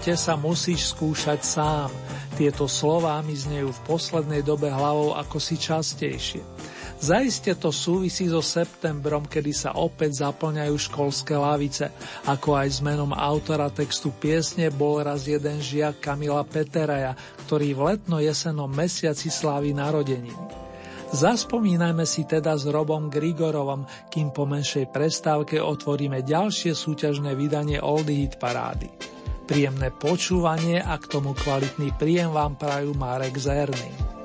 Živote sa musíš skúšať sám. Tieto slová mi znejú v poslednej dobe hlavou ako si častejšie. Zaiste to súvisí so septembrom, kedy sa opäť zaplňajú školské lavice, ako aj s menom autora textu piesne bol raz jeden žiak Kamila Peteraja, ktorý v letno-jesenom mesiaci slávi narodeniny. Zaspomínajme si teda s Robom Grigorovom, kým po menšej prestávke otvoríme ďalšie súťažné vydanie Oldie Hit Parády. Príjemné počúvanie a k tomu kvalitný príjem vám prajú Marek Zerný.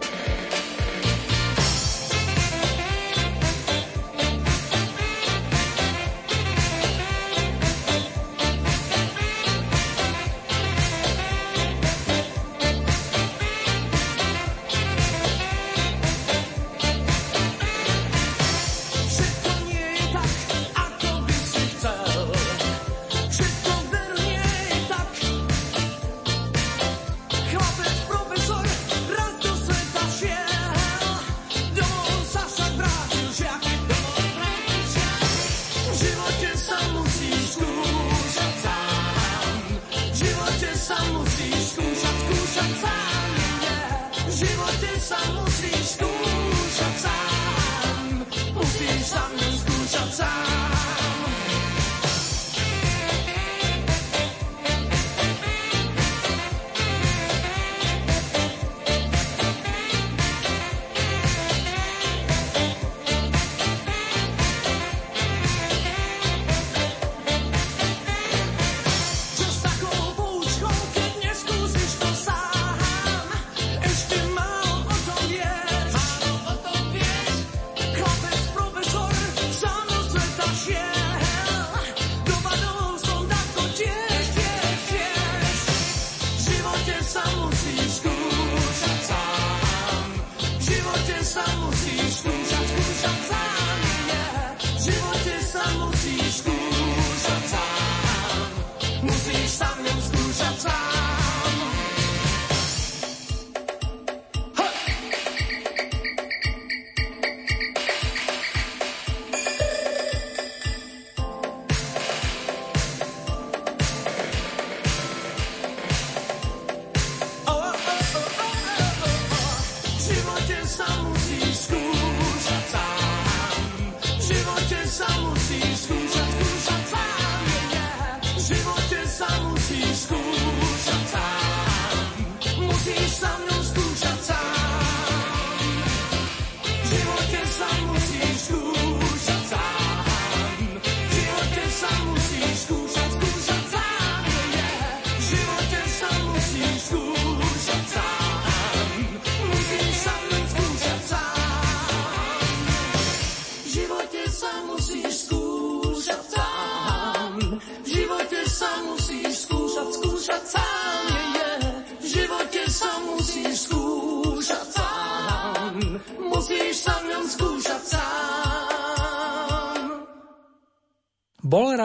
pensamos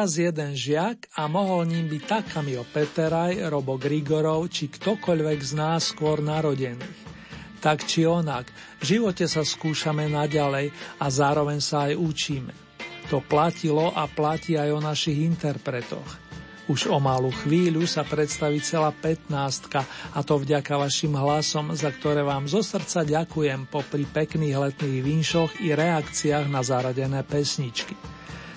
raz jeden žiak a mohol ním byť tak Kamil Peteraj, Robo Grigorov či ktokoľvek z nás skôr narodených. Tak či onak, v živote sa skúšame naďalej a zároveň sa aj učíme. To platilo a platí aj o našich interpretoch. Už o malú chvíľu sa predstaví celá 15 a to vďaka vašim hlasom, za ktoré vám zo srdca ďakujem popri pekných letných vinšoch i reakciách na zaradené pesničky.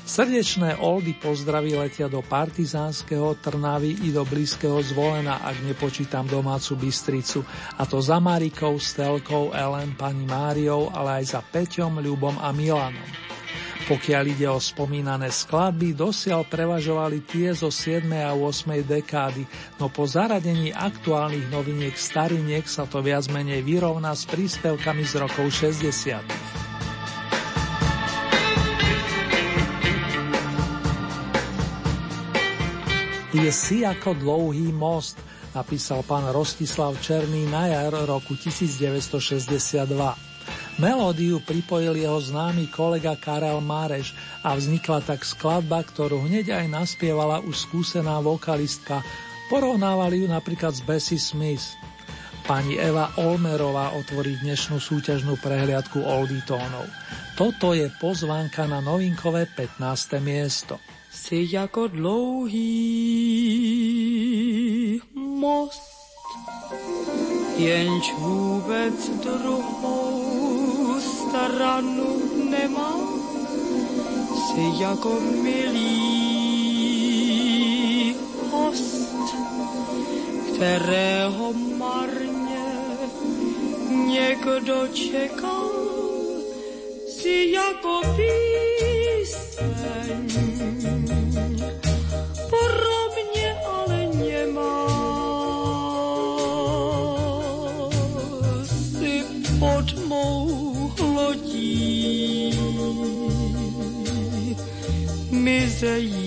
Srdečné oldy pozdraví letia do Partizánskeho, Trnavy i do blízkeho Zvolena, ak nepočítam domácu Bystricu, a to za Marikou, Stelkou, Ellen, pani Máriou, ale aj za Peťom, Ľubom a Milanom. Pokiaľ ide o spomínané skladby, dosiaľ prevažovali tie zo 7. a 8. dekády, no po zaradení aktuálnych noviniek stariniek sa to viac menej vyrovná s príspevkami z rokov 60. Je si ako dlouhý most, napísal pán Rostislav Černý na jar roku 1962. Melódiu pripojil jeho známy kolega Karel Máreš a vznikla tak skladba, ktorú hneď aj naspievala už skúsená vokalistka. Porovnávali ju napríklad s Bessie Smith. Pani Eva Olmerová otvorí dnešnú súťažnú prehliadku Oldie tónov. Toto je pozvánka na novinkové 15. miesto si jako dlouhý most, jenž vůbec druhou stranu nemá, si jako milý host, kterého marně někdo čeká, si jako píseň. Mizející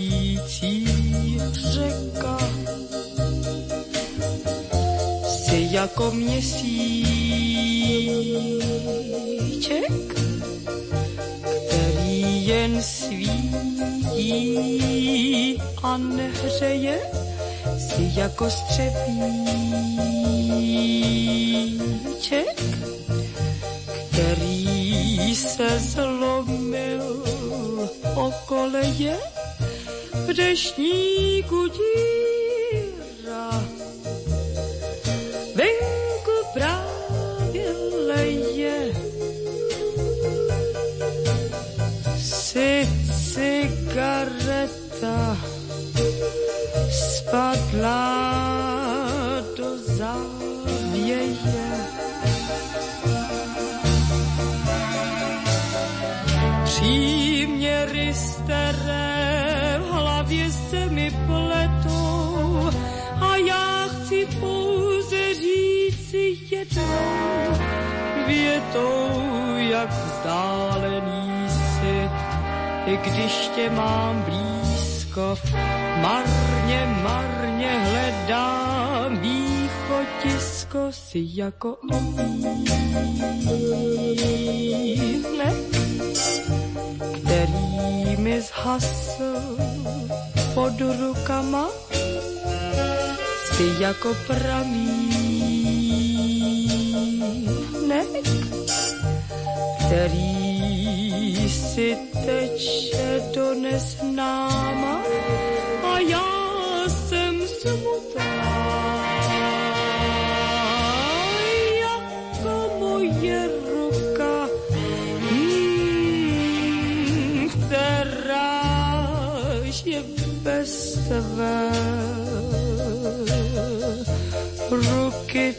jako měsíček, který jen svítí a nehřeje, jsi jako střepíček, který se zlomil o koleje v deštníku díra. Spadla do závěje. Příměry staré v hlavě se mi pletou a já chci pouze říci jednou větou, jak vzdálený si, i když tě mám blízko, marně, marně hledám východisko si jako ohýnek který mi zhasl pod rukama, si jako pramínek, který si teče do neznáma a já jsem smutná. bez tvé ruky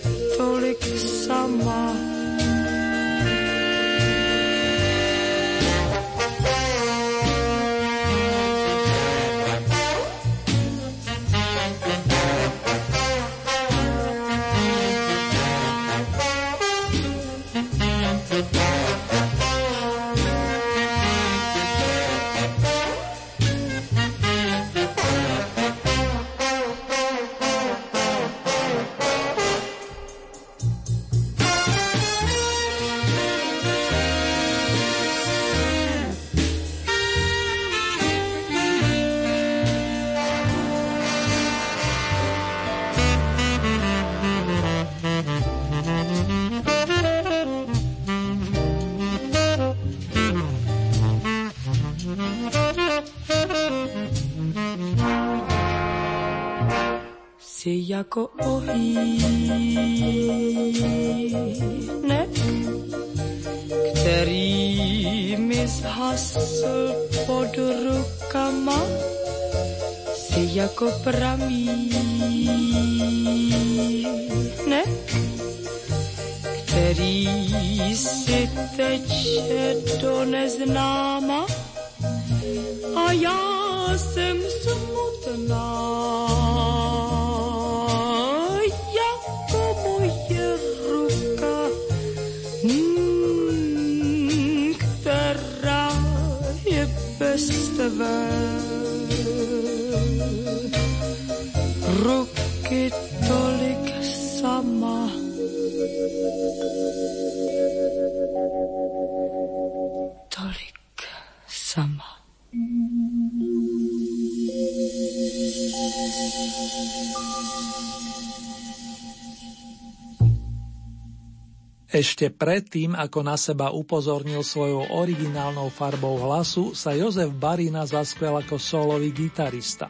jako ohýnek, který mi zhasl pod rukama, si jako pramínek, Ešte predtým, ako na seba upozornil svojou originálnou farbou hlasu, sa Jozef Barina zaskvel ako solový gitarista.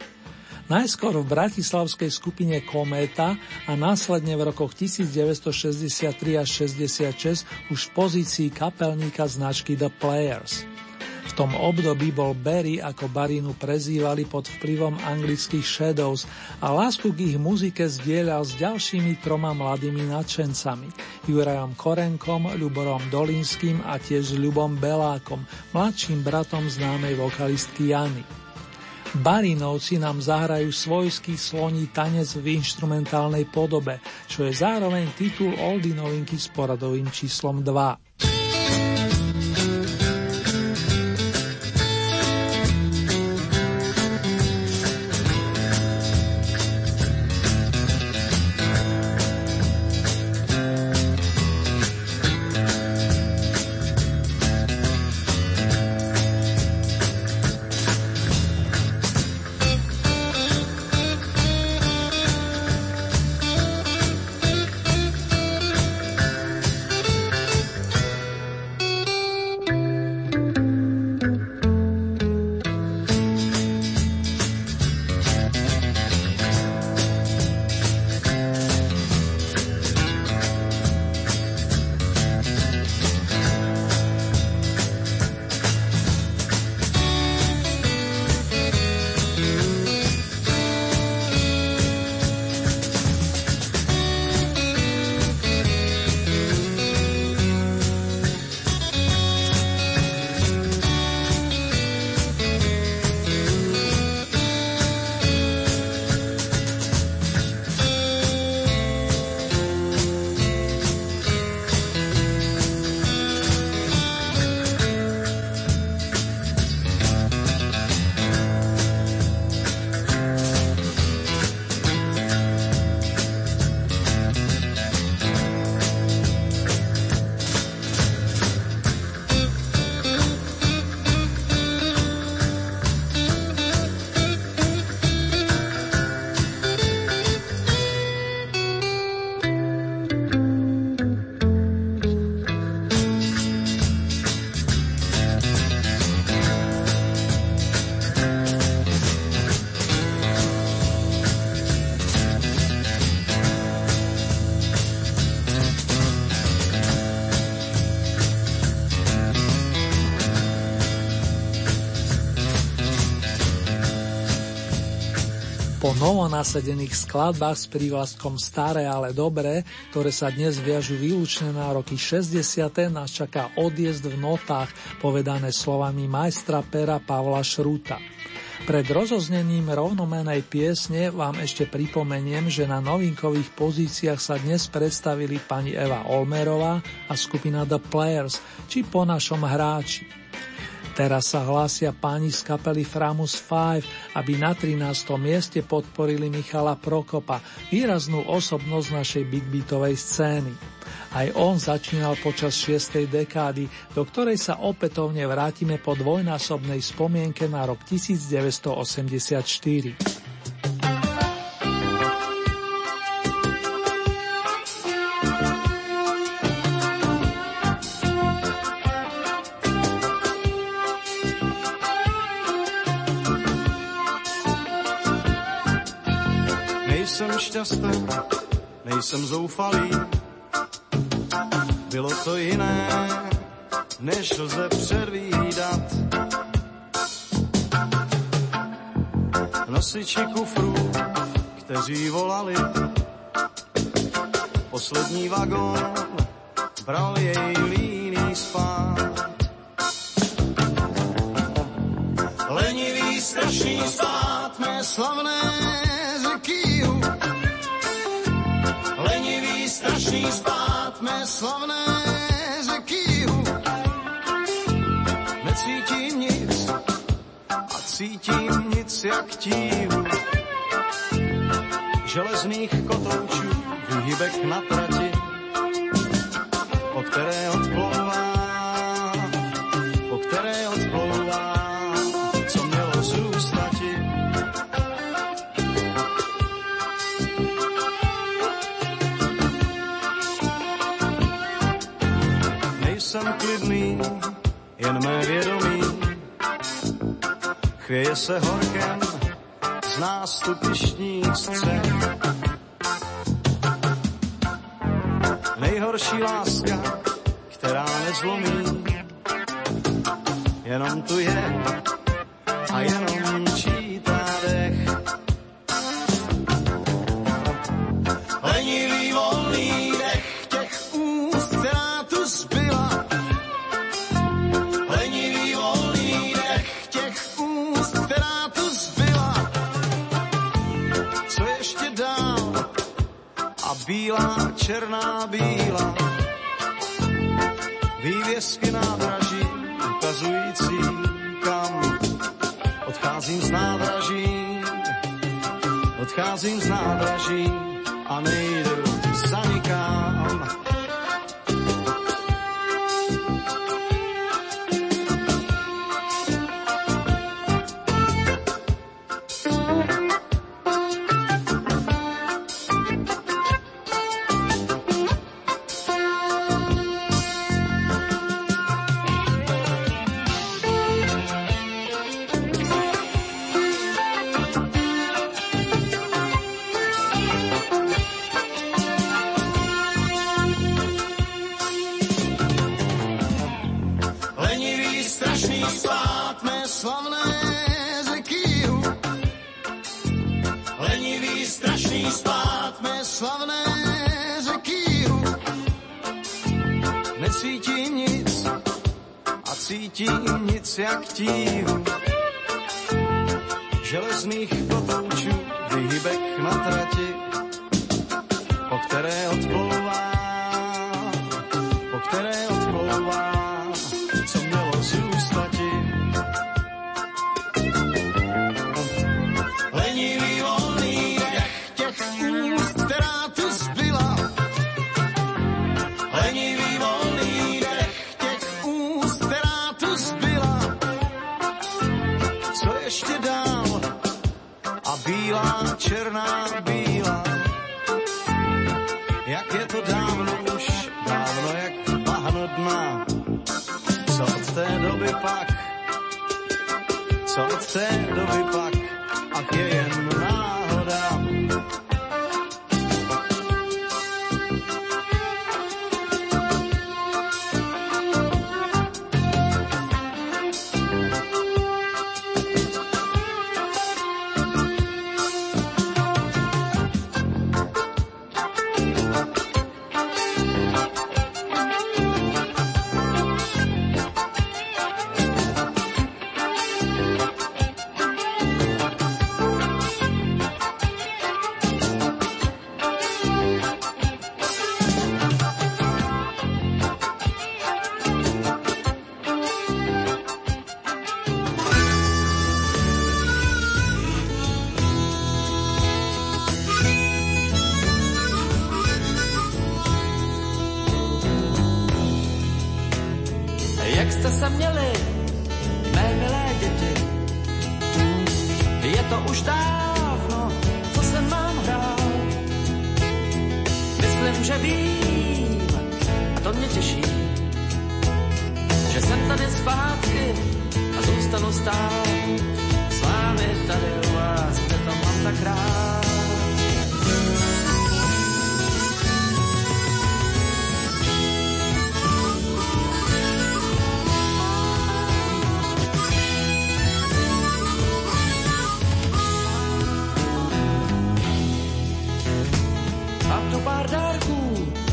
Najskôr v bratislavskej skupine Kométa a následne v rokoch 1963 až 66 už v pozícii kapelníka značky The Players. Tom období bol Barry, ako Barinu prezývali pod vplyvom anglických Shadows a lásku k ich muzike zdieľal s ďalšími troma mladými nadšencami Jurajom Korenkom, Ľuborom Dolinským a tiež Ľubom Belákom, mladším bratom známej vokalistky Jany. Barinovci nám zahrajú svojský sloní tanec v instrumentálnej podobe, čo je zároveň titul oldy novinky s poradovým číslom 2. novonasedených skladbách s prívlastkom staré, ale dobré, ktoré sa dnes viažu výlučne na roky 60. nás čaká odjezd v notách, povedané slovami majstra pera Pavla Šrúta. Pred rozoznením rovnomenej piesne vám ešte pripomeniem, že na novinkových pozíciách sa dnes predstavili pani Eva Olmerová a skupina The Players, či po našom hráči. Teraz sa hlásia páni z kapely Framus 5, aby na 13. mieste podporili Michala Prokopa, výraznú osobnosť našej big beatovej scény. Aj on začínal počas 6. dekády, do ktorej sa opätovne vrátime po dvojnásobnej spomienke na rok 1984. šťasten, nejsem zoufalý. Bylo to jiné, než lze předvídat. Nosiči kufrů, kteří volali, poslední vagón bral jej líný spát. Lenivý strašný spát, mé slavné strašný spát mé slavné řeky Necítím nic a cítím nic jak tíhu. Železných kotoučů, výhybek na trati, chvěje se horkem z nástupišních střech. Nejhorší láska, která nezlomí, jenom tu je a jenom černá, bílá, vývězky nádraží, ukazující kam. Odcházím z nádraží, odcházím z nádraží a nejde aktiv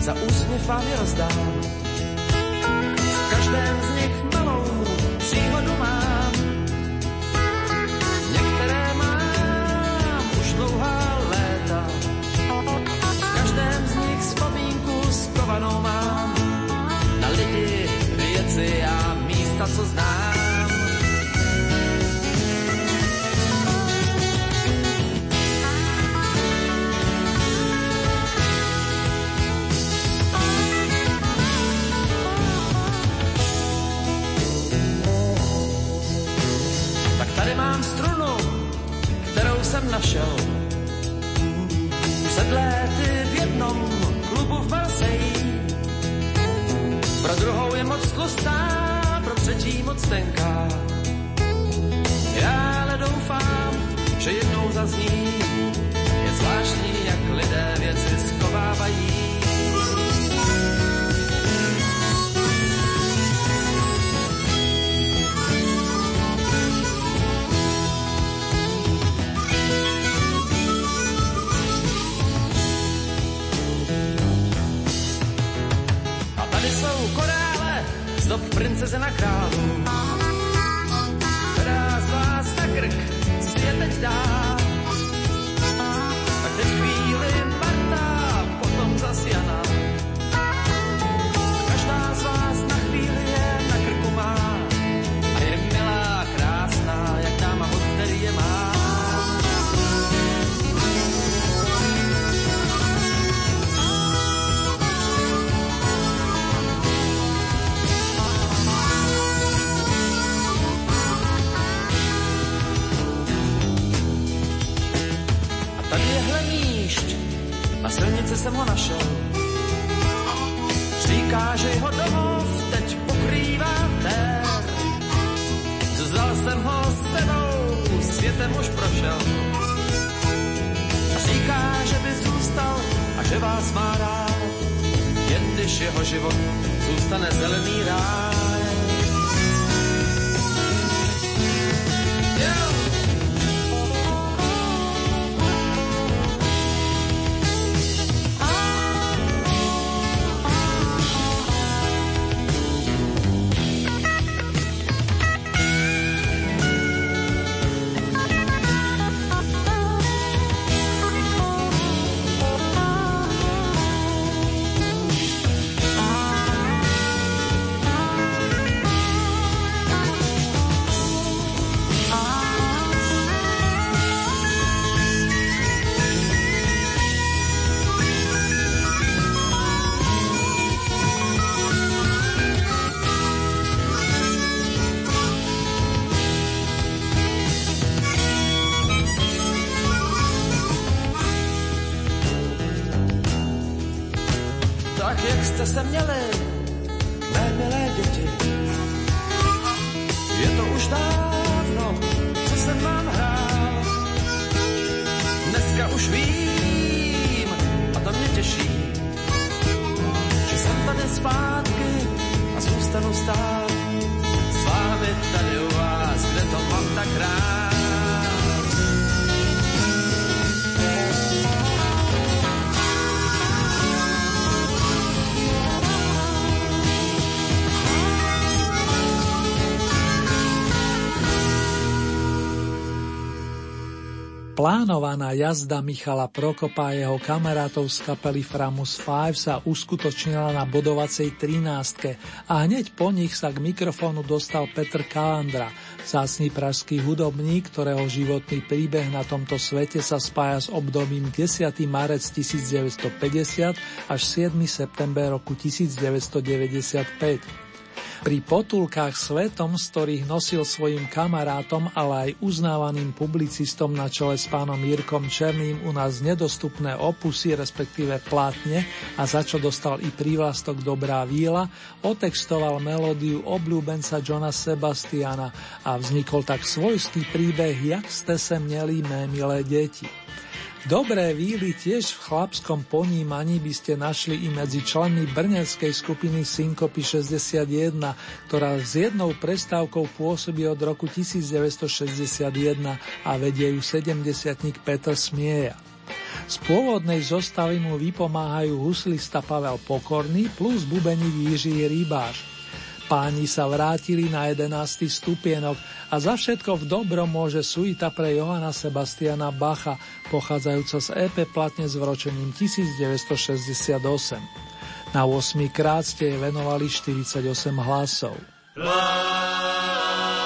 za úsměv vám je rozdám. V každém z nich malou příhodu mám. Některé mám už dlouhá léta. V každém z nich vzpomínku skovanou mám. Na lidi, věci a místa, co znám. našel. Před léty v jednom klubu v Marseji. Pro druhou je moc tlustá, pro třetí moc tenká. Já ale doufám, že jednou zazní. Je zvláštní, jak lidé věci schovávají. Na králu. Která z vás na krk si je teď dá. Plánovaná jazda Michala Prokopa a jeho kamarátov z kapely Framus 5 sa uskutočnila na bodovacej 13 a hneď po nich sa k mikrofónu dostal Petr Kalandra, zácný pražský hudobník, ktorého životný príbeh na tomto svete sa spája s obdobím 10. marec 1950 až 7. september roku 1995. Pri potulkách svetom, z ktorých nosil svojim kamarátom, ale aj uznávaným publicistom na čele s pánom Jirkom Černým u nás nedostupné opusy, respektíve plátne, a za čo dostal i prívlastok Dobrá víla, otextoval melódiu obľúbenca Johna Sebastiana a vznikol tak svojský príbeh Jak ste se měli mé milé deti. Dobré víly tiež v chlapskom ponímaní by ste našli i medzi členmi brneckej skupiny Synkopy 61, ktorá s jednou prestávkou pôsobí od roku 1961 a vedie ju 70 Petr Smieja. Z pôvodnej zostavy mu vypomáhajú huslista Pavel Pokorný plus bubeník Jiří Rybáš. Páni sa vrátili na 11. stupienok a za všetko v dobrom môže suita pre Johana Sebastiana Bacha, pochádzajúca z EP platne s vročením 1968. Na 8 krát ste jej venovali 48 hlasov. La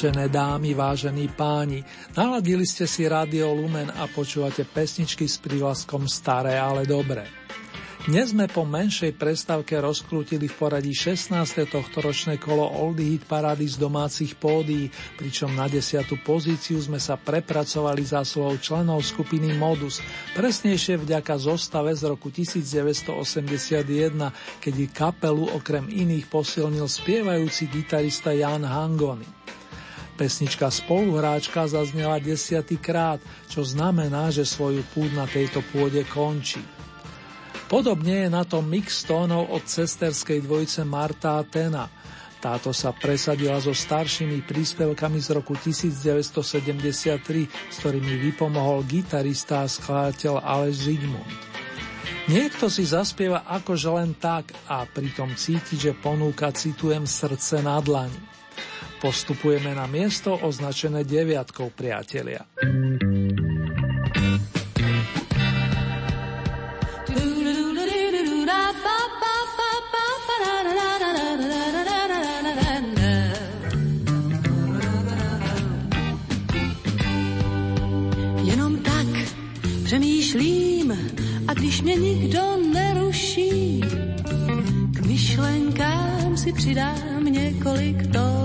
Vážené dámy, vážení páni, naladili ste si Radio Lumen a počúvate pesničky s prívlaskom Staré, ale dobré. Dnes sme po menšej prestávke rozkrútili v poradí 16. tohtoročné kolo Oldie Hit Parady z domácich pódií, pričom na 10. pozíciu sme sa prepracovali svojou členov skupiny Modus, presnejšie vďaka zostave z roku 1981, keď kapelu okrem iných posilnil spievajúci gitarista Jan Hangony. Pesnička spoluhráčka zaznela desiatýkrát, čo znamená, že svoju púd na tejto pôde končí. Podobne je na tom mix tónov od cesterskej dvojice Marta a Tena. Táto sa presadila so staršími príspevkami z roku 1973, s ktorými vypomohol gitarista a skladateľ Aleš Zigmund. Niekto si zaspieva akože len tak a pritom cíti, že ponúka, citujem, srdce na dlani. Postupujeme na miesto označené deviatkou priatelia. Jenom tak přemýšlím a když mě nikdo neruší, k myšlenkám si přidám několik tónů.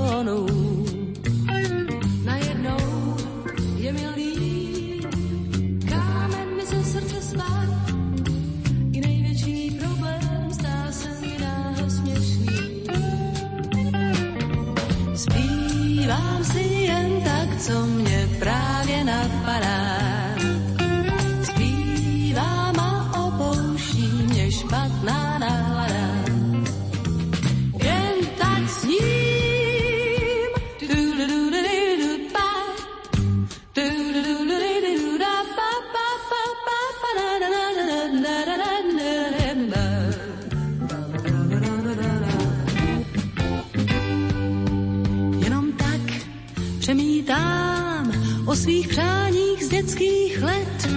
Svých přáních z dětských let,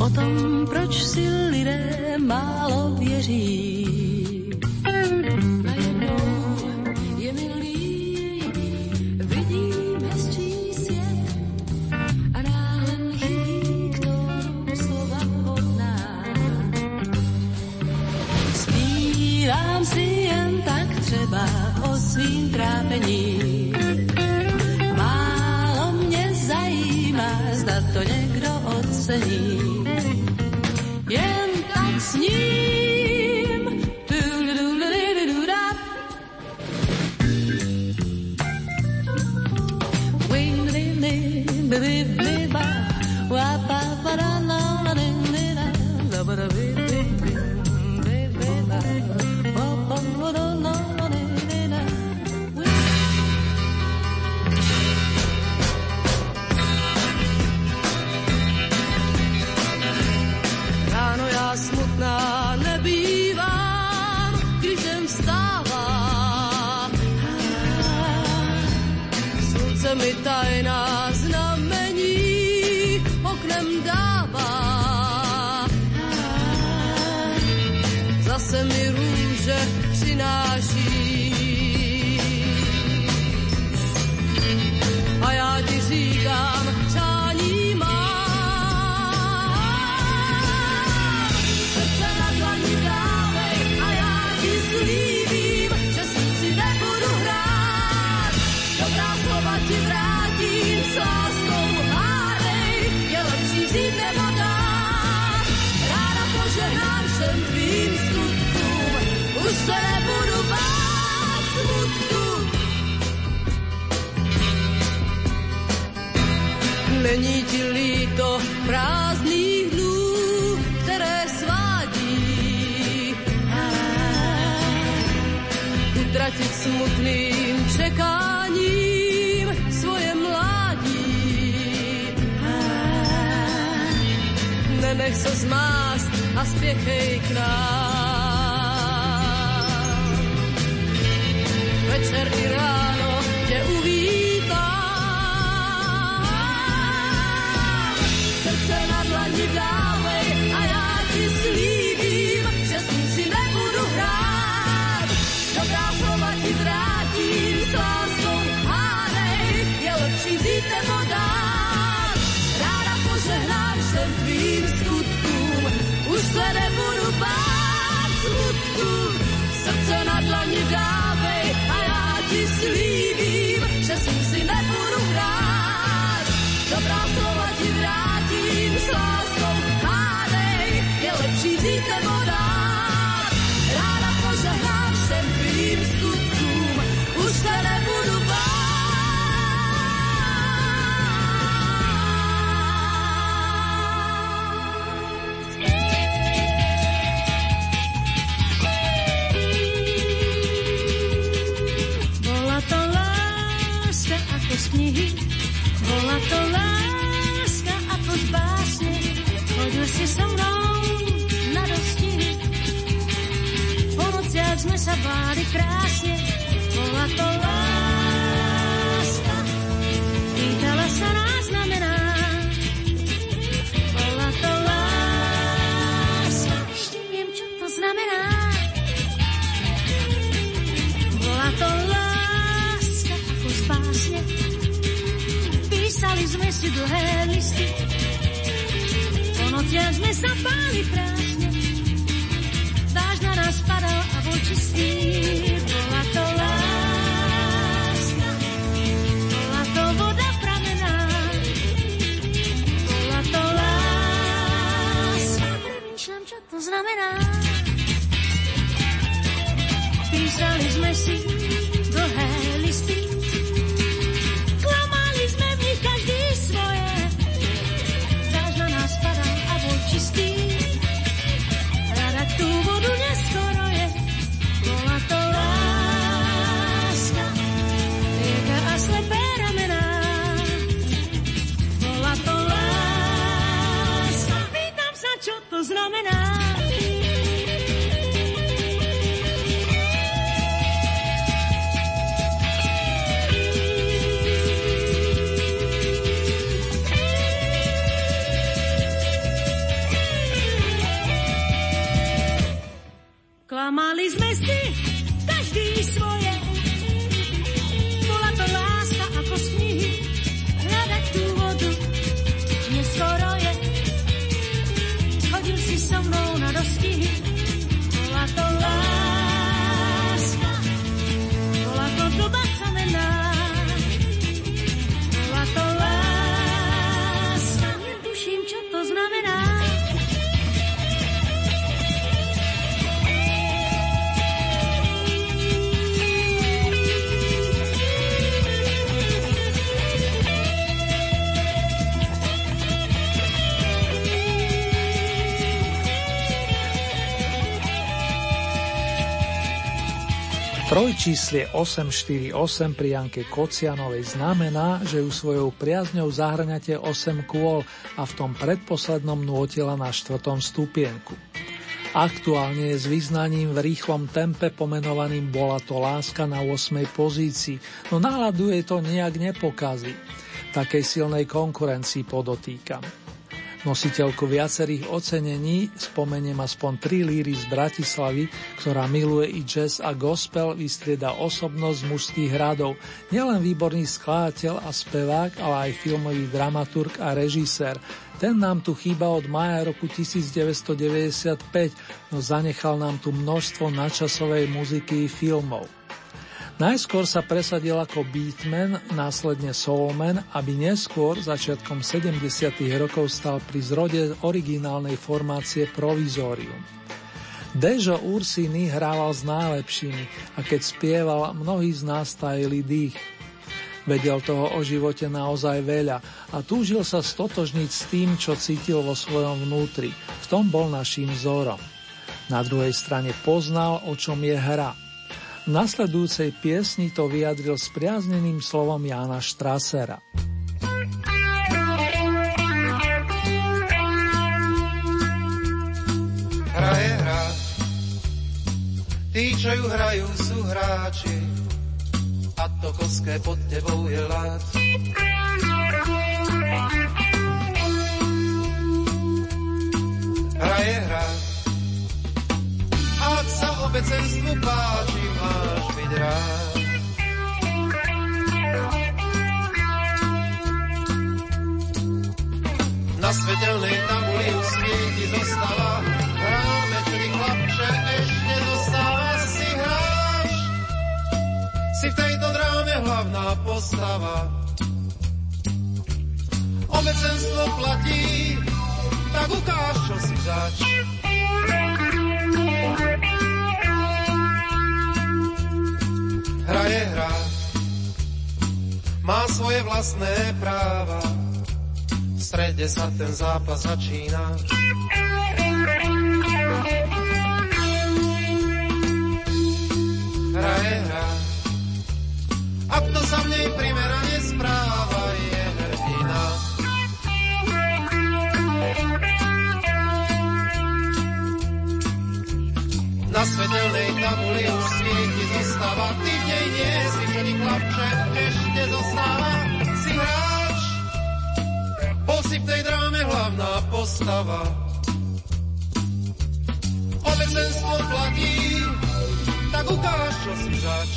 o tom, proč si lidé málo věří. Zpívám si jen tak třeba o svým trápení. Ocení. Utratit smutným čekáním svoje mládí. Nenech se zmást a spěchej k nám. To láska ako z básne, chodil si so mnou na. Po nociach sme sa báli krásne, bola to láska. Si dlhé listy, po nociach sme sa báli krásne, dáž na nás padal a bol čistý. Bola to láska, bola to voda pramená, bola to láska. Premýšľam, čo to znamená. Písali sme si Klamali sme Trojčíslie 848 pri Janke Kocianovej znamená, že ju svojou priazňou zahrňate 8 kôl a v tom predposlednom nútila na štvrtom stupienku. Aktuálne je s význaním v rýchlom tempe pomenovaným Bola to láska na 8. pozícii, no náladu jej to nejak nepokazí. Takej silnej konkurencii podotýkam. Nositeľku viacerých ocenení spomeniem aspoň tri líry z Bratislavy, ktorá miluje i jazz a gospel, vystrieda osobnosť mužských radov, nielen výborný skladateľ a spevák, ale aj filmový dramaturg a režisér. Ten nám tu chýba od maja roku 1995, no zanechal nám tu množstvo načasovej muziky i filmov. Najskôr sa presadil ako beatman, následne soulman, aby neskôr, začiatkom 70. rokov, stal pri zrode originálnej formácie Provisorium. Dežo Ursiny hrával s najlepšími a keď spieval, mnohí z nás tajili dých. Vedel toho o živote naozaj veľa a túžil sa stotožniť s tým, čo cítil vo svojom vnútri. V tom bol naším vzorom. Na druhej strane poznal, o čom je hra – v nasledujúcej piesni to vyjadril spriazneným slovom Jána Štrasera. Hra je hra, tí, čo ju hrajú, sú hráči a to koské pod tebou je lát. Hra je hra, ak sa obecenstvu páči, máš byť rád. Na svetelnej tabuli už svieti zostava, hráme, mi chlapče ešte zostáva, si hráš. Si v tejto dráme hlavná postava. Obecenstvo platí, tak ukáž, čo si zač. Hra je hra, má svoje vlastné práva, v strede sa ten zápas začína. Hra je hra, a kto sa v nej primerane Na svetelnej tabuli už svieti zostava, ty v nej nie si, čo chlapče ešte zostáva. Si hráč, bol si v tej dráme hlavná postava. Obecenstvo platí, tak ukáž, čo si zač.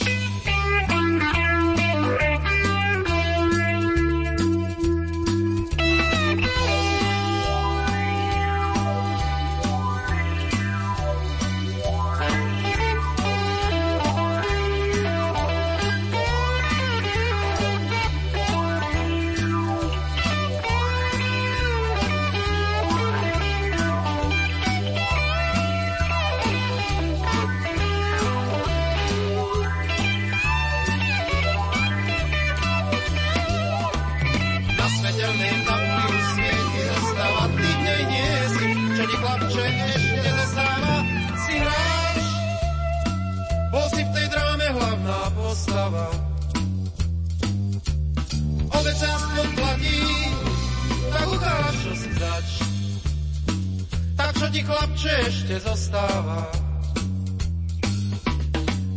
chlapče ešte zostáva.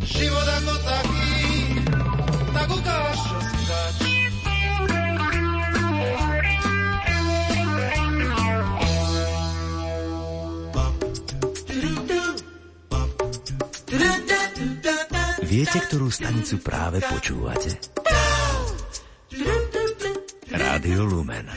Život ako taký, tak ukáž, čo si dáš. Viete, ktorú stanicu práve počúvate? Rádio Lumen.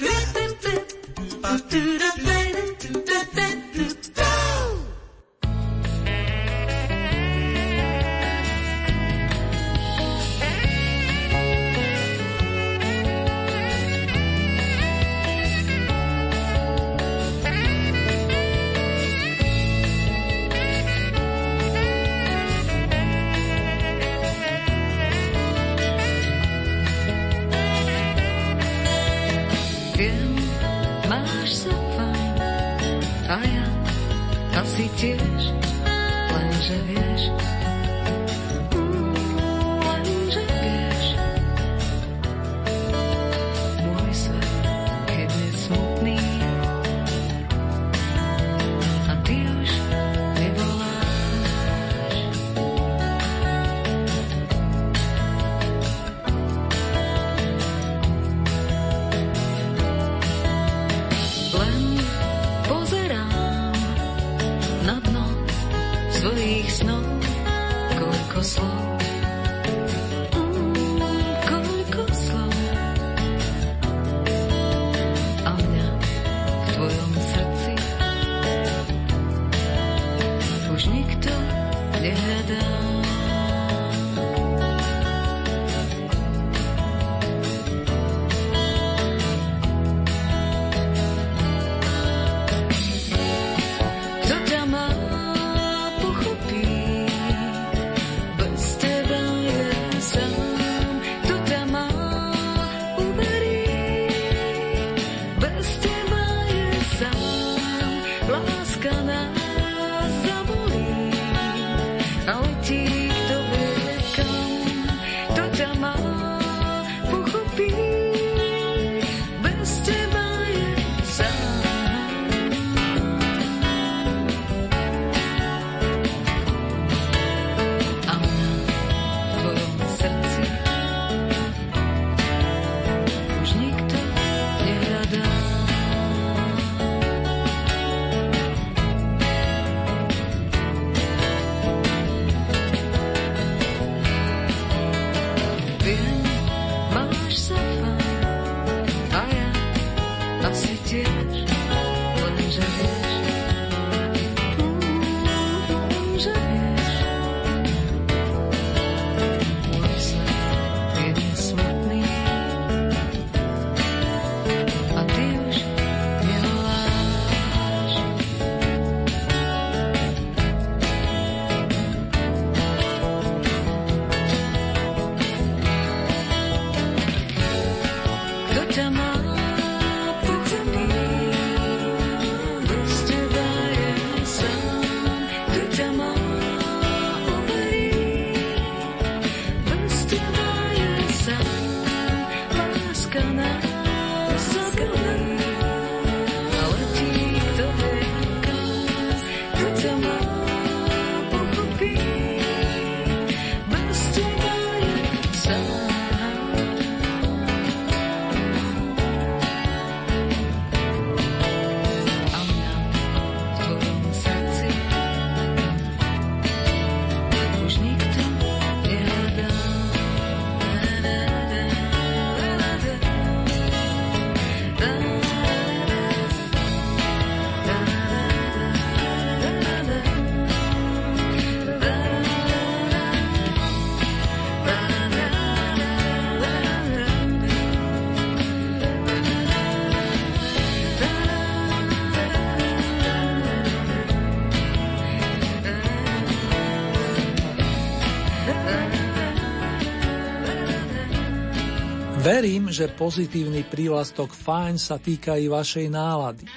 Verím, že pozitívny prívlastok fajn sa týka i vašej nálady.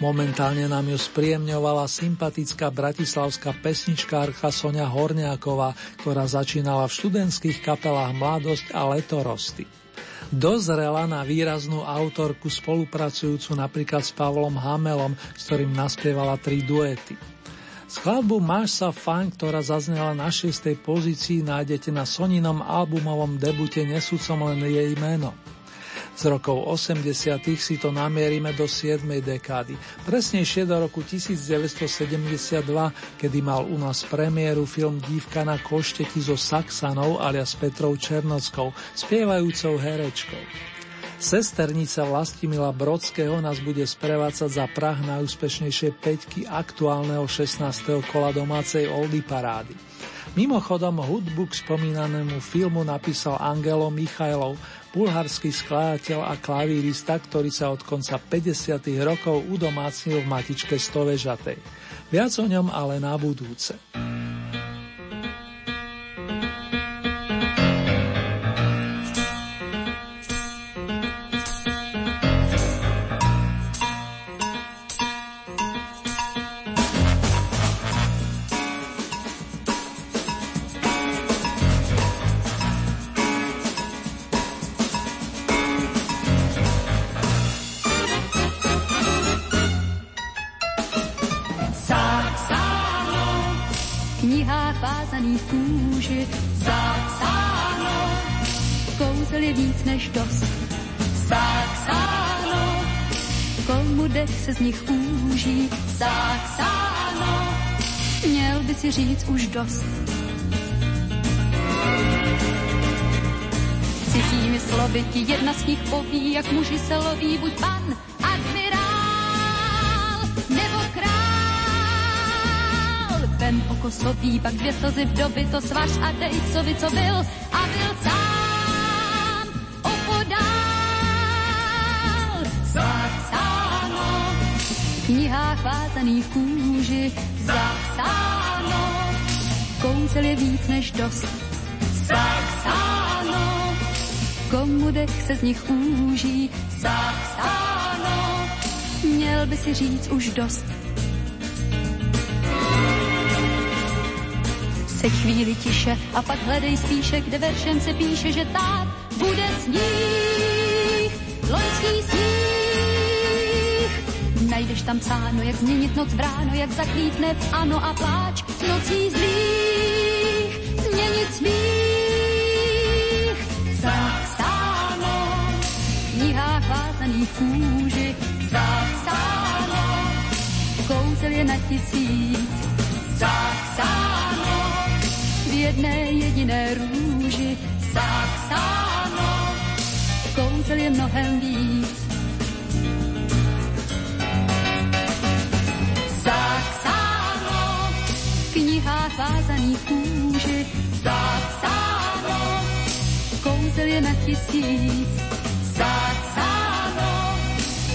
Momentálne nám ju spríjemňovala sympatická bratislavská pesničkárka Sonia Horniaková, ktorá začínala v študentských kapelách Mladosť a Letorosty. Dozrela na výraznú autorku spolupracujúcu napríklad s Pavlom Hamelom, s ktorým naspievala tri duety. Skladbu Máš sa fajn, ktorá zaznela na 6. pozícii, nájdete na Soninom albumovom debute nesúcom len jej meno. Z rokov 80. si to namierime do 7. dekády, presnejšie do roku 1972, kedy mal u nás premiéru film Dívka na košteti so Saxanou alias Petrou Černockou, spievajúcou herečkou. Sesternica Vlastimila Brodského nás bude sprevácať za prah najúspešnejšej peťky aktuálneho 16. kola domácej Oldy parády. Mimochodom hudbu k spomínanému filmu napísal Angelo Michajlov, bulharský skladateľ a klavírista, ktorý sa od konca 50. rokov udomácnil v matičke Stovežatej. Viac o ňom ale na budúce. Se z nich úží sáno. Měl by si říct už dost. Cizími slovy ti jedna z nich poví, jak muži se loví, buď pan, admirál nebo král. Vem oko sobí, pak dvě slzy v doby, to svaž a dej, co by, co byl a byl sám knihách vázaných v kůži zapsáno. Kouzel je víc než dost zapsáno. Komu dech se z nich úží zapsáno. Měl by si říct už dost. Se chvíli tiše a pak hledej spíše, kde veršem se píše, že tak bude sníh, loňský sníh najdeš tam psáno, jak změnit noc v ráno, jak zaklítne v ano a pláč. Nocí zlých, změnit smích. Zapsáno, v knihách vázaných kůži, zapsáno, kouzel je na tisíc, zapsáno, v jedné jediné růži, zapsáno, kouzel je mnohem víc, knihách vázaných kůži zapsáno, kouzel je na tisíc. Zapsáno,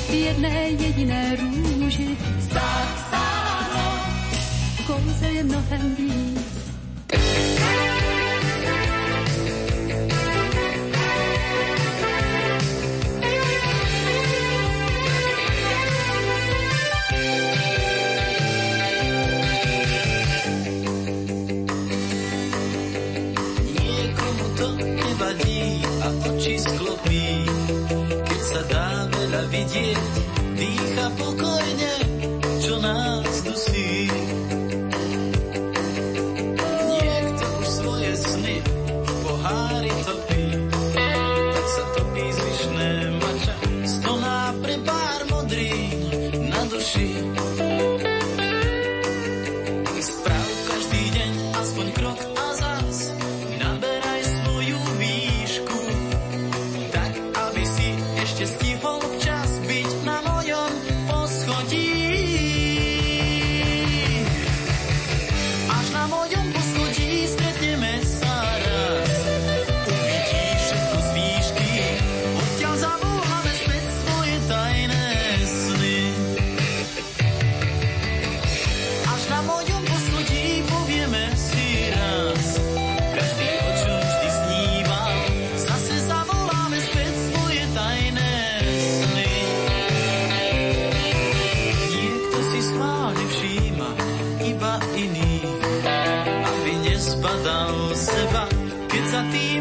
v jedné jediné růži zapsáno, kouzel je mnohem víc. Dýcha pokojne, čo nás dusí. ty schválne všíma iba iný, aby nespadal seba, keď sa tým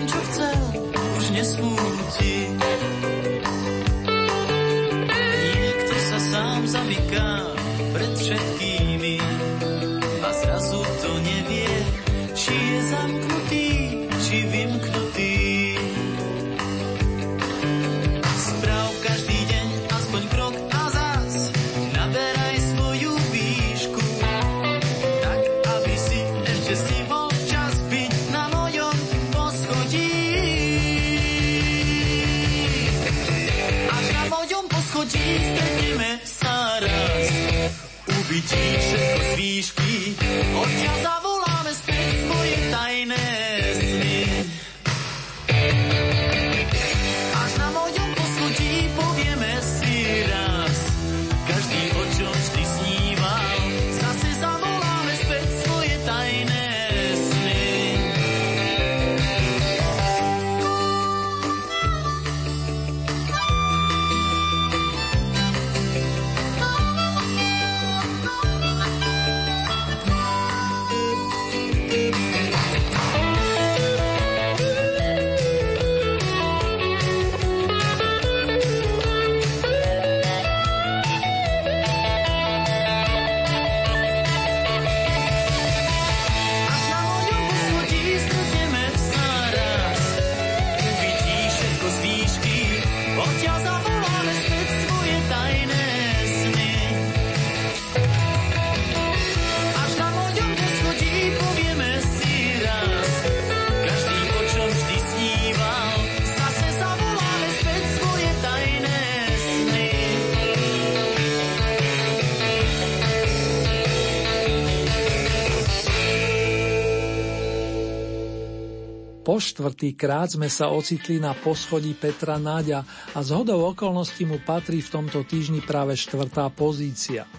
Po štvrtý krát sme sa ocitli na poschodí Petra Náďa a z hodou okolností mu patrí v tomto týždni práve štvrtá pozícia.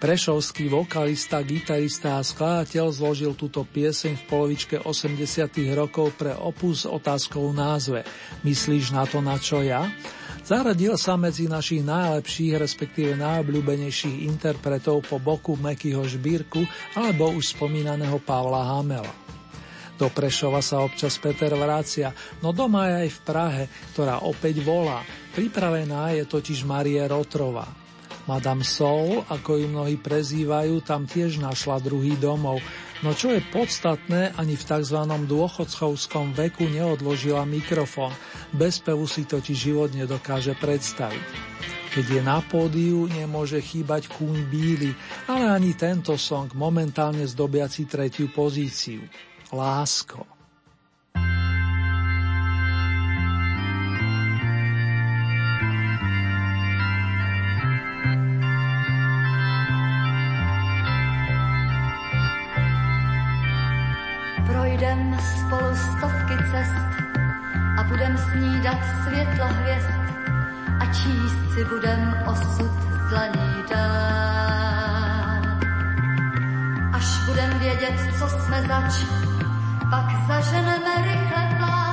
Prešovský vokalista, gitarista a skladateľ zložil túto pieseň v polovičke 80 rokov pre opus otázkou názve Myslíš na to, na čo ja? Zaradil sa medzi našich najlepších, respektíve najobľúbenejších interpretov po boku Mekyho Žbírku alebo už spomínaného Pavla Hamela. Do Prešova sa občas Peter vrácia, no doma je aj v Prahe, ktorá opäť volá. Pripravená je totiž Marie Rotrová. Madame Soul, ako ju mnohí prezývajú, tam tiež našla druhý domov, no čo je podstatné, ani v tzv. dôchodchovskom veku neodložila mikrofón, bez pevu si totiž život nedokáže predstaviť. Keď je na pódiu, nemôže chýbať kúň bíly, ale ani tento song momentálne zdobiaci tretiu pozíciu. Lásko. Projdem spolu stovky cest a budem snídat světlo hvězd a číst si budem osud z dlaní. Až budem vědět, co jsme zač, pak zaženeme rychle pláč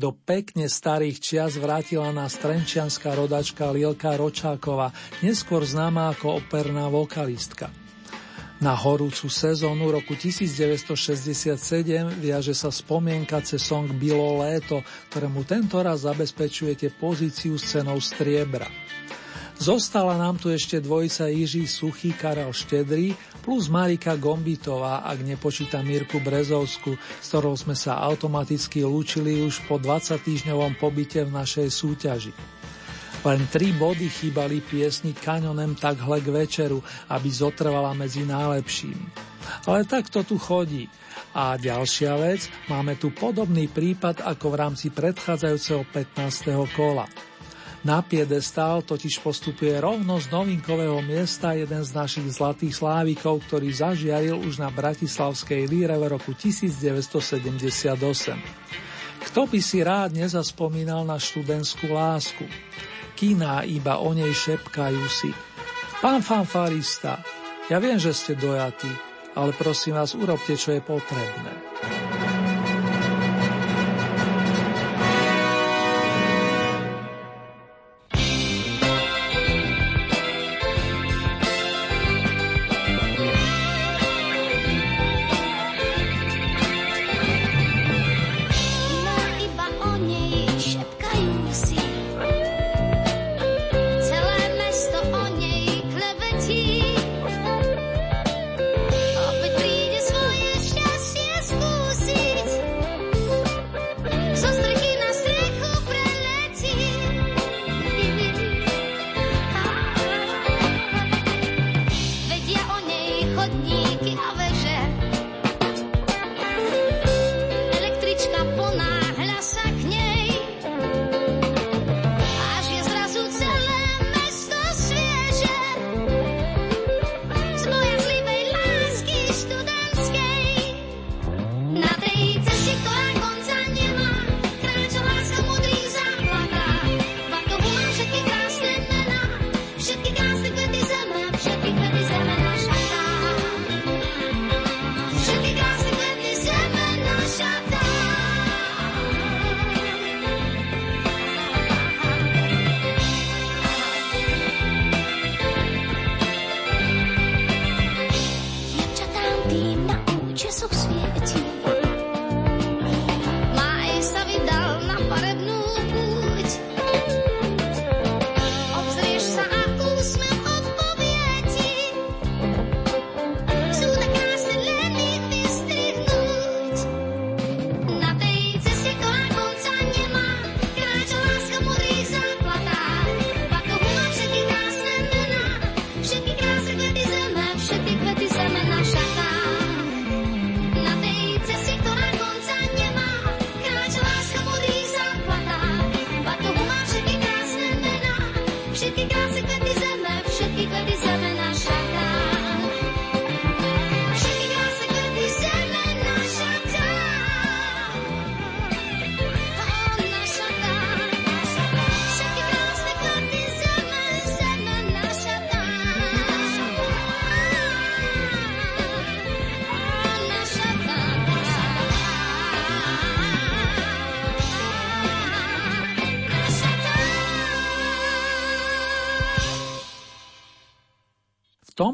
Do pekne starých čias vrátila nás trenčianská rodačka Lielka Ročáková, neskôr známa ako operná vokalistka. Na horúcu sezónu roku 1967 viaže sa spomienka cez song Bilo léto, ktorému tento raz zabezpečujete pozíciu s cenou striebra. Zostala nám tu ešte dvojica Jiří Suchý, Karel Štedrý plus Marika Gombitová, ak nepočíta Mirku Brezovsku, s ktorou sme sa automaticky lúčili už po 20-týždňovom pobyte v našej súťaži. Len tri body chýbali piesni Kaňonem tak hle k večeru, aby zotrvala medzi najlepším. Ale tak to tu chodí. A ďalšia vec, máme tu podobný prípad ako v rámci predchádzajúceho 15. kola. Na piedestál totiž postupuje rovno z novinkového miesta jeden z našich zlatých slávikov, ktorý zažiaril už na Bratislavskej líre v roku 1978. Kto by si rád nezaspomínal na študentskú lásku? Kína iba o nej šepkajú si. Pán fanfarista, ja viem, že ste dojatí, ale prosím vás, urobte, čo je potrebné.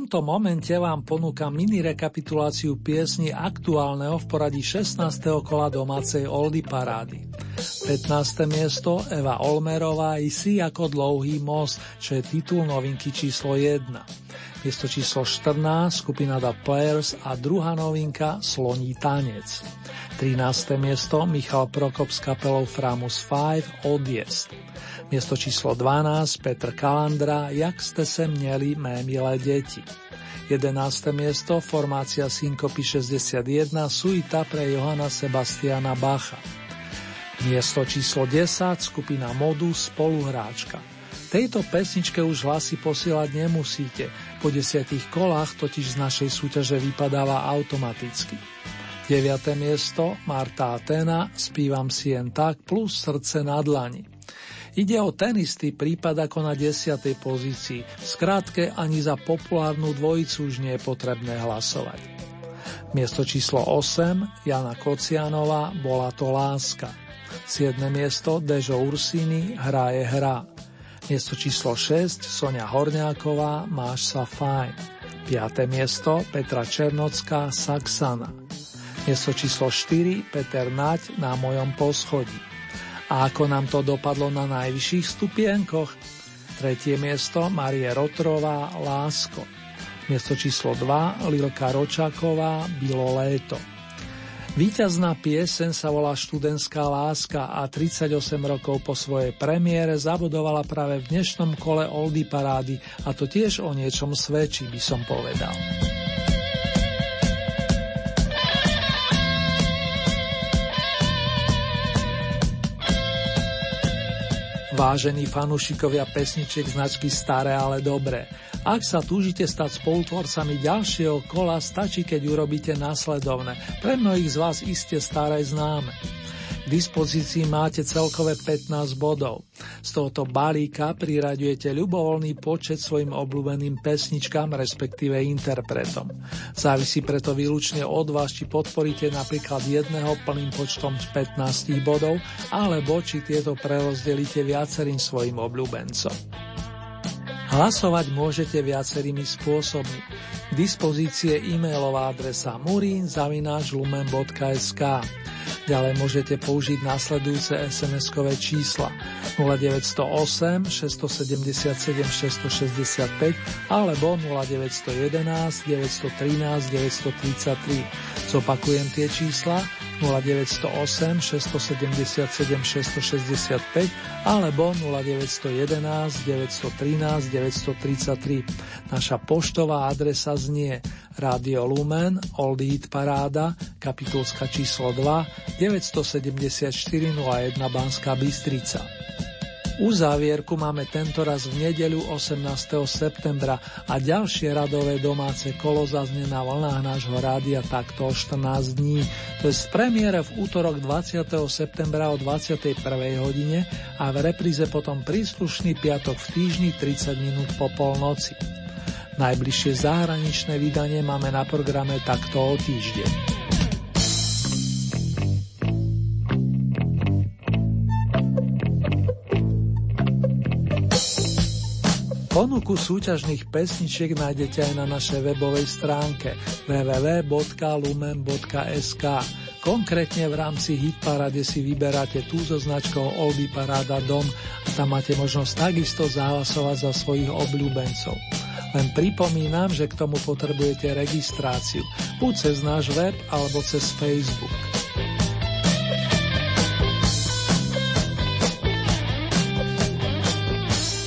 Tomto momente vám ponúkam mini rekapituláciu piesni aktuálneho v poradí 16. kola domácej Oldy parády. 15. miesto Eva Olmerová i Si ako dlouhý most, čo je titul novinky číslo 1. Miesto číslo 14 skupina The Players a druhá novinka Sloní tanec. 13. miesto Michal Prokop s kapelou Framus 5 Odjezd. Miesto číslo 12 Petr Kalandra Jak ste se měli mé milé deti. 11. miesto formácia Synkopy 61 Suita pre Johana Sebastiana Bacha. Miesto číslo 10 skupina Modus spoluhráčka. Tejto pesničke už hlasy posielať nemusíte, po desiatich kolách totiž z našej súťaže vypadáva automaticky. 9. miesto Marta Atena Spívam si jen tak plus srdce na dlani. Ide o ten istý prípad ako na desiatej pozícii. Skrátke ani za populárnu dvojicu už nie je potrebné hlasovať. Miesto číslo 8 Jana Kocianová Bola to láska. 7. miesto Dežo Ursini Hra je hra. Miesto číslo 6 Sonia Horňáková Máš sa fajn. 5. miesto Petra Černocká Saxana. Miesto číslo 4 Peter Nať na mojom poschodí. A ako nám to dopadlo na najvyšších stupienkoch? Tretie miesto Marie Rotrová Lásko. Miesto číslo 2 Lilka Ročaková Bilo léto. Výťazná piesen sa volá Študentská láska a 38 rokov po svojej premiére zabudovala práve v dnešnom kole Oldy Parády a to tiež o niečom svedčí, by som povedal. Vážení fanúšikovia pesničiek značky Staré, ale dobré. Ak sa túžite stať spolutvorcami ďalšieho kola, stačí, keď urobíte následovné. Pre mnohých z vás iste staré známe. K dispozícii máte celkové 15 bodov. Z tohoto balíka priraďujete ľubovoľný počet svojim obľúbeným pesničkám, respektíve interpretom. Závisí preto výlučne od vás, či podporíte napríklad jedného plným počtom z 15 bodov, alebo či tieto prerozdelíte viacerým svojim obľúbencom. Hlasovať môžete viacerými spôsobmi. Dispozície e-mailová adresa murin.lumen.sk Ďalej môžete použiť následujúce SMS-kové čísla 0908 677 665 alebo 0911 913 933. Zopakujem tie čísla 0908 677 665 alebo 0911 913 933. Naša poštová adresa znie Radio Lumen, Old Hit Paráda, kapitulska číslo 2, 974 01 Banská Bystrica. Uzávierku máme tento raz v nedeľu 18. septembra a ďalšie radové domáce kolo zaznie na vlnách nášho rádia takto o 14 dní. To je v premiére v útorok 20. septembra o 21. hodine a v repríze potom príslušný piatok v týždni 30 minút po polnoci. Najbližšie zahraničné vydanie máme na programe takto o týždeň. Ponuku súťažných pesničiek nájdete aj na našej webovej stránke www.lumen.sk. Konkrétne v rámci Hitparade si vyberáte tú so značkou Oldy Paráda Dom a tam máte možnosť takisto zahlasovať za svojich obľúbencov. Len pripomínam, že k tomu potrebujete registráciu, buď cez náš web alebo cez Facebook.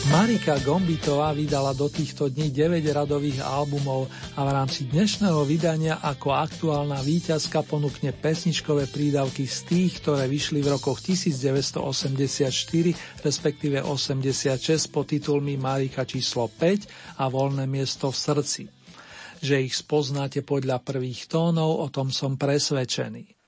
Marika Gombitová vydala do týchto dní 9 radových albumov a v rámci dnešného vydania ako aktuálna výťazka ponúkne pesničkové prídavky z tých, ktoré vyšli v rokoch 1984, respektíve 86 pod titulmi Marika číslo 5 a Voľné miesto v srdci. Že ich spoznáte podľa prvých tónov, o tom som presvedčený.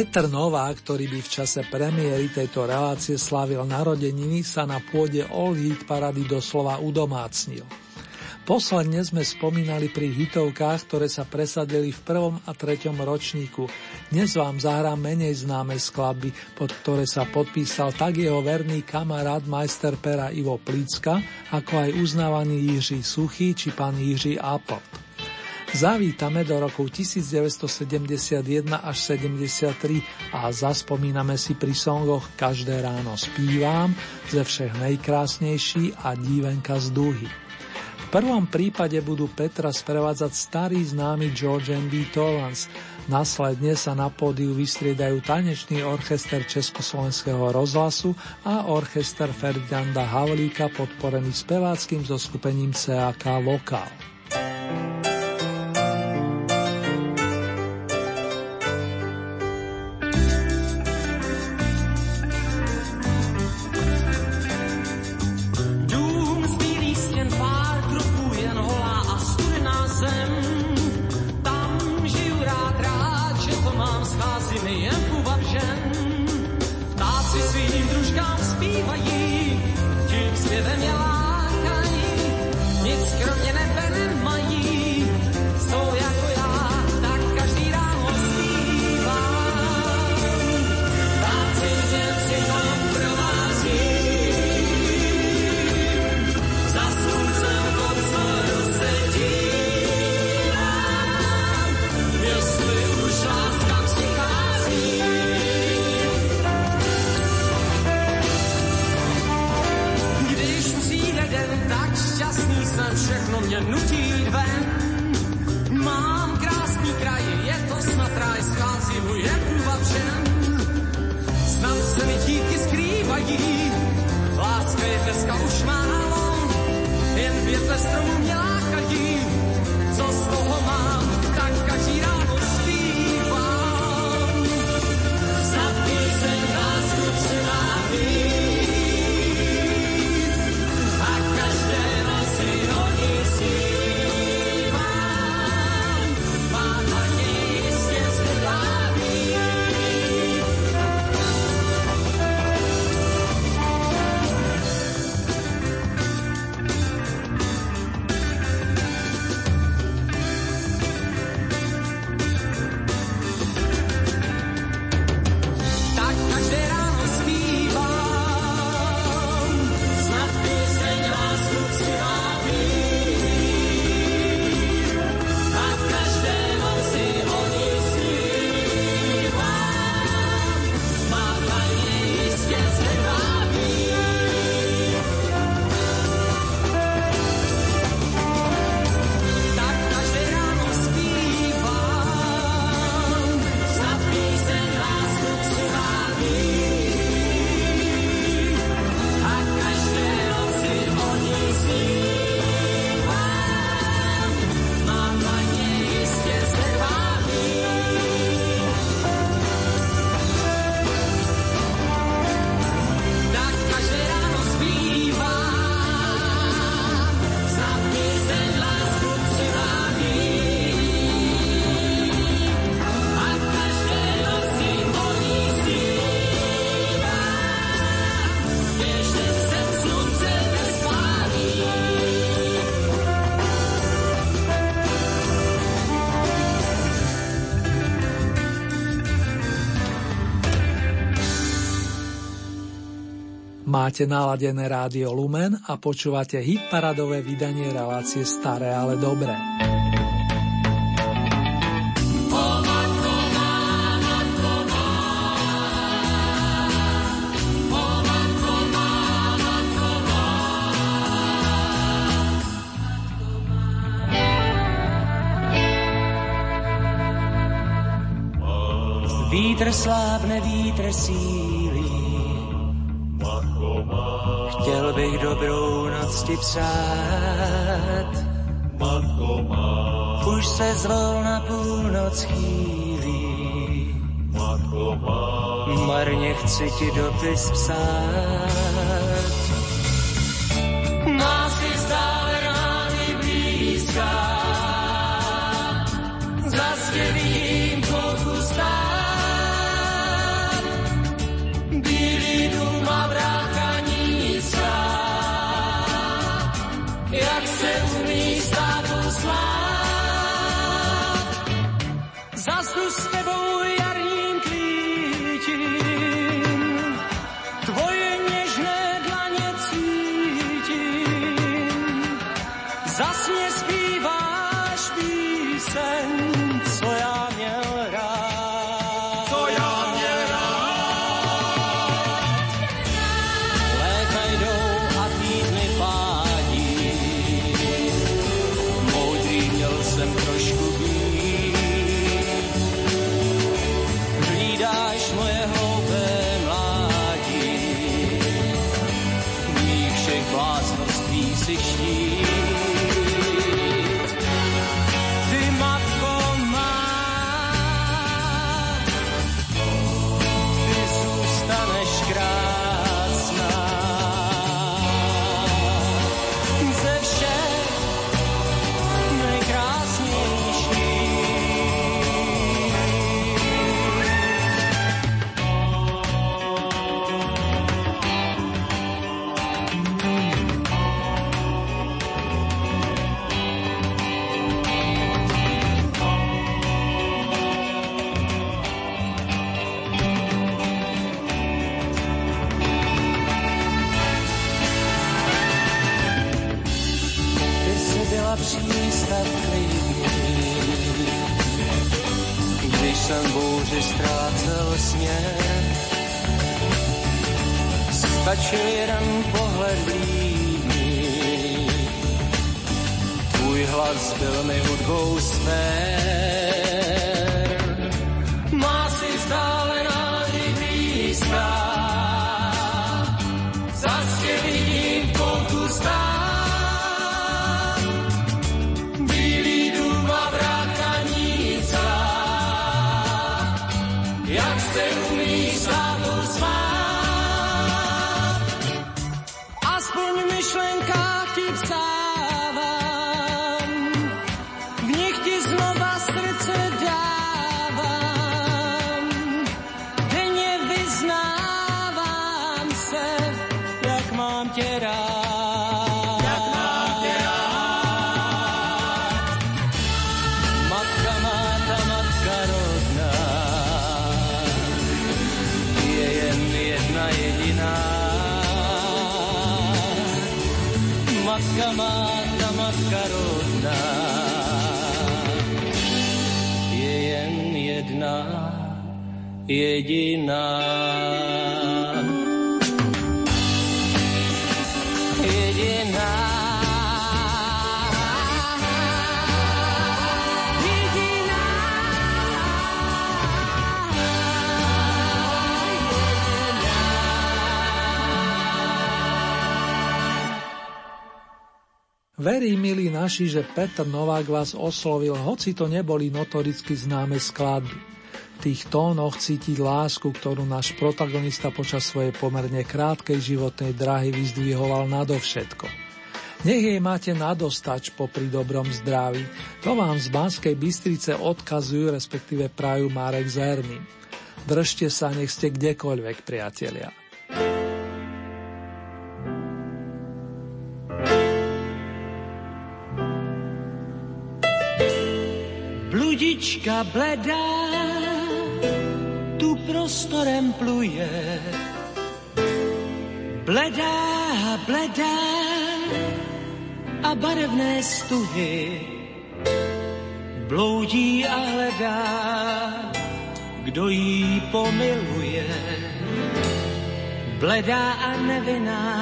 Peter Novák, ktorý by v čase premiéry tejto relácie slavil narodeniny, sa na pôde All Hit parady doslova udomácnil. Posledne sme spomínali pri hitovkách, ktoré sa presadili v prvom a treťom ročníku. Dnes vám zahrám menej známe skladby, pod ktoré sa podpísal tak jeho verný kamarát majster pera Ivo Plícka, ako aj uznávaný Jiří Suchý či pán Jiří Apelt. Zavítame do rokov 1971 až 73 a zaspomíname si pri songoch Každé ráno spívam, ze všech najkrásnejší a Dívenka z duhy. V prvom prípade budú Petra sprevádzať starý známy George and B. Torrance. Následne sa na pódiu vystriedajú tanečný orchester Československého rozhlasu a orchester Ferdinanda Havlíka podporený speváckým zoskupením CAK Lokál. Máte naladené rádio Lumen a počúvate hit paradové vydanie relácie Staré, ale dobré. Vítr slábne, vítr sílí, ti přát. Matko má. Už se zvolna půlnoc chýlí. Matko má. Marně chci ti dopis psát. verí, milí naši, že Petr Novák vás oslovil, hoci to neboli notoricky známe skladby. V tých tónoch cítiť lásku, ktorú náš protagonista počas svojej pomerne krátkej životnej drahy vyzdvihoval nadovšetko. Nech jej máte nadostač popri dobrom zdraví. To vám z Banskej Bystrice odkazujú, respektíve prajú Marek Zerný. Držte sa, nech ste kdekoľvek, priatelia. Ulička bledá tu prostorem pluje. Bledá, bledá a barevné stuhy bloudí a hledá, kdo jí pomiluje. Bledá a nevinná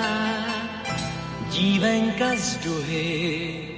dívenka z duhy